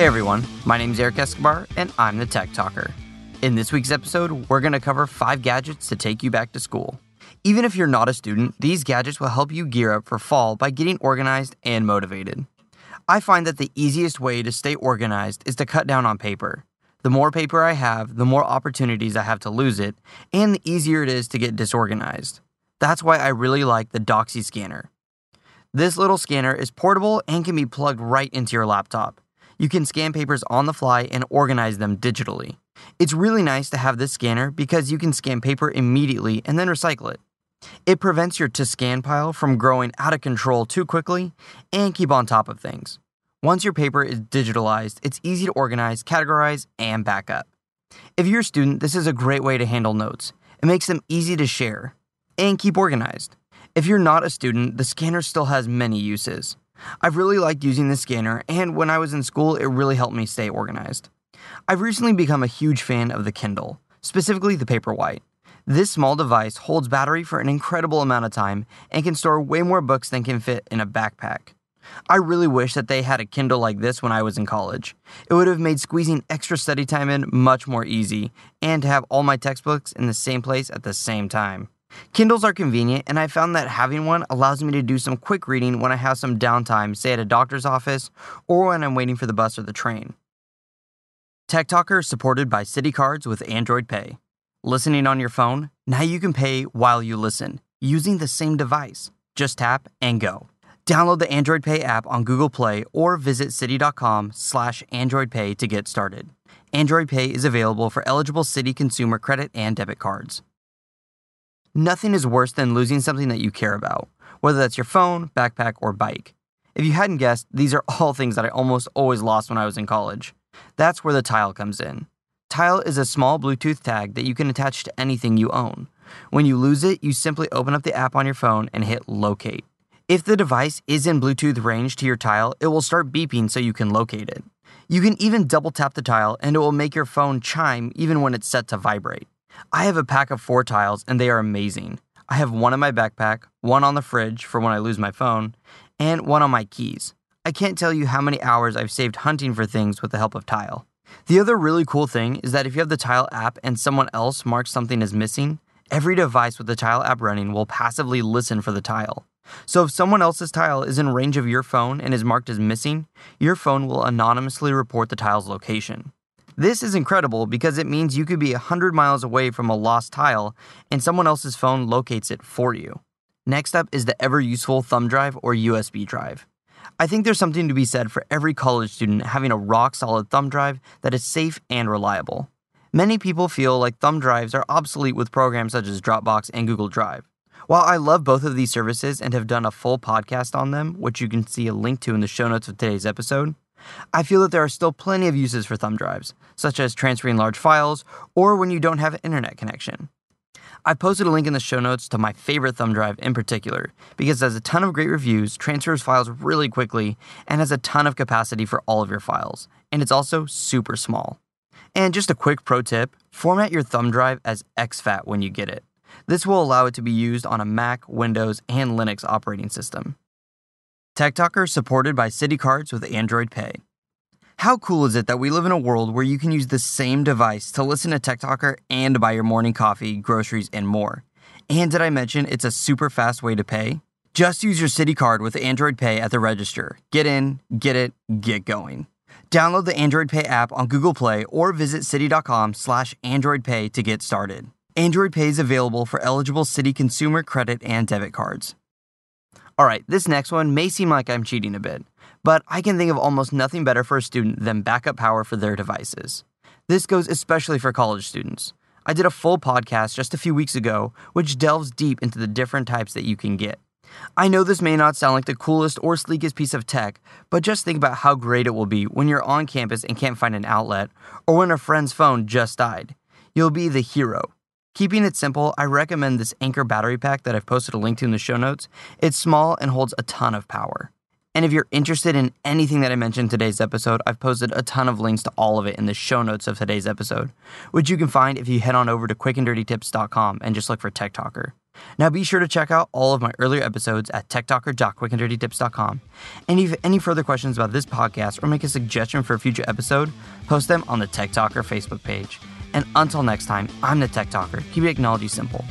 Hey everyone, my name is Eric Escobar and I'm the Tech Talker. In this week's episode, we're going to cover five gadgets to take you back to school. Even if you're not a student, these gadgets will help you gear up for fall by getting organized and motivated. I find that the easiest way to stay organized is to cut down on paper. The more paper I have, the more opportunities I have to lose it, and the easier it is to get disorganized. That's why I really like the Doxie scanner. This little scanner is portable and can be plugged right into your laptop. You can scan papers on the fly and organize them digitally. It's really nice to have this scanner because you can scan paper immediately and then recycle it. It prevents your to scan pile from growing out of control too quickly and keep on top of things. Once your paper is digitalized, it's easy to organize, categorize, and back up. If you're a student, this is a great way to handle notes. It makes them easy to share and keep organized. If you're not a student, the scanner still has many uses. I've really liked using the scanner, and when I was in school, it really helped me stay organized. I've recently become a huge fan of the Kindle, specifically the Paperwhite. This small device holds battery for an incredible amount of time and can store way more books than can fit in a backpack. I really wish that they had a Kindle like this when I was in college. It would have made squeezing extra study time in much more easy, and to have all my textbooks in the same place at the same time. Kindles are convenient, and I found that having one allows me to do some quick reading when I have some downtime, say at a doctor's office or when I'm waiting for the bus or the train. Tech Talker is supported by Citi Cards with Android Pay. Listening on your phone? Now you can pay while you listen using the same device. Just tap and go. Download the Android Pay app on Google Play or visit citi.com slash Android Pay to get started. Android Pay is available for eligible Citi consumer credit and debit cards. Nothing is worse than losing something that you care about, whether that's your phone, backpack, or bike. If you hadn't guessed, these are all things that I almost always lost when I was in college. That's where the Tile comes in. Tile is a small Bluetooth tag that you can attach to anything you own. When you lose it, you simply open up the app on your phone and hit locate. If the device is in Bluetooth range to your tile, it will start beeping so you can locate it. You can even double tap the tile and it will make your phone chime even when it's set to vibrate. I have a pack of four tiles and they are amazing. I have one in my backpack, one on the fridge for when I lose my phone, and one on my keys. I can't tell you how many hours I've saved hunting for things with the help of Tile. The other really cool thing is that if you have the Tile app and someone else marks something as missing, every device with the Tile app running will passively listen for the tile. So if someone else's tile is in range of your phone and is marked as missing, your phone will anonymously report the tile's location. This is incredible because it means you could be 100 miles away from a lost tile and someone else's phone locates it for you. Next up is the ever useful thumb drive or USB drive. I think there's something to be said for every college student having a rock solid thumb drive that is safe and reliable. Many people feel like thumb drives are obsolete with programs such as Dropbox and Google Drive. While I love both of these services and have done a full podcast on them, which you can see a link to in the show notes of today's episode, I feel that there are still plenty of uses for thumb drives, such as transferring large files or when you don't have an internet connection. I posted a link in the show notes to my favorite thumb drive in particular because it has a ton of great reviews, transfers files really quickly, and has a ton of capacity for all of your files. And it's also super small. And just a quick pro tip format your thumb drive as exFAT when you get it. This will allow it to be used on a Mac, Windows, and Linux operating system. Tech Talker is supported by Citi Cards with Android Pay. How cool is it that we live in a world where you can use the same device to listen to Tech Talker and buy your morning coffee, groceries, and more? And did I mention it's a super fast way to pay? Just use your Citi Card with Android Pay at the register. Get in, get it, get going. Download the Android Pay app on Google Play or visit citi.com slash Android Pay to get started. Android Pay is available for eligible Citi consumer credit and debit cards. All right, this next one may seem like I'm cheating a bit, but I can think of almost nothing better for a student than backup power for their devices. This goes especially for college students. I did a full podcast just a few weeks ago, which delves deep into the different types that you can get. I know this may not sound like the coolest or sleekest piece of tech, but just think about how great it will be when you're on campus and can't find an outlet, or when a friend's phone just died. You'll be the hero. Keeping it simple, I recommend this Anker battery pack that I've posted a link to in the show notes. It's small and holds a ton of power. And if you're interested in anything that I mentioned in today's episode, I've posted a ton of links to all of it in the show notes of today's episode, which you can find if you head on over to quickanddirtytips.com and just look for Tech Talker. Now be sure to check out all of my earlier episodes at techtalker.quickanddirtytips.com. And if you have any further questions about this podcast or make a suggestion for a future episode, post them on the Tech Talker Facebook page. And until next time, I'm the Tech Talker, keeping technology simple.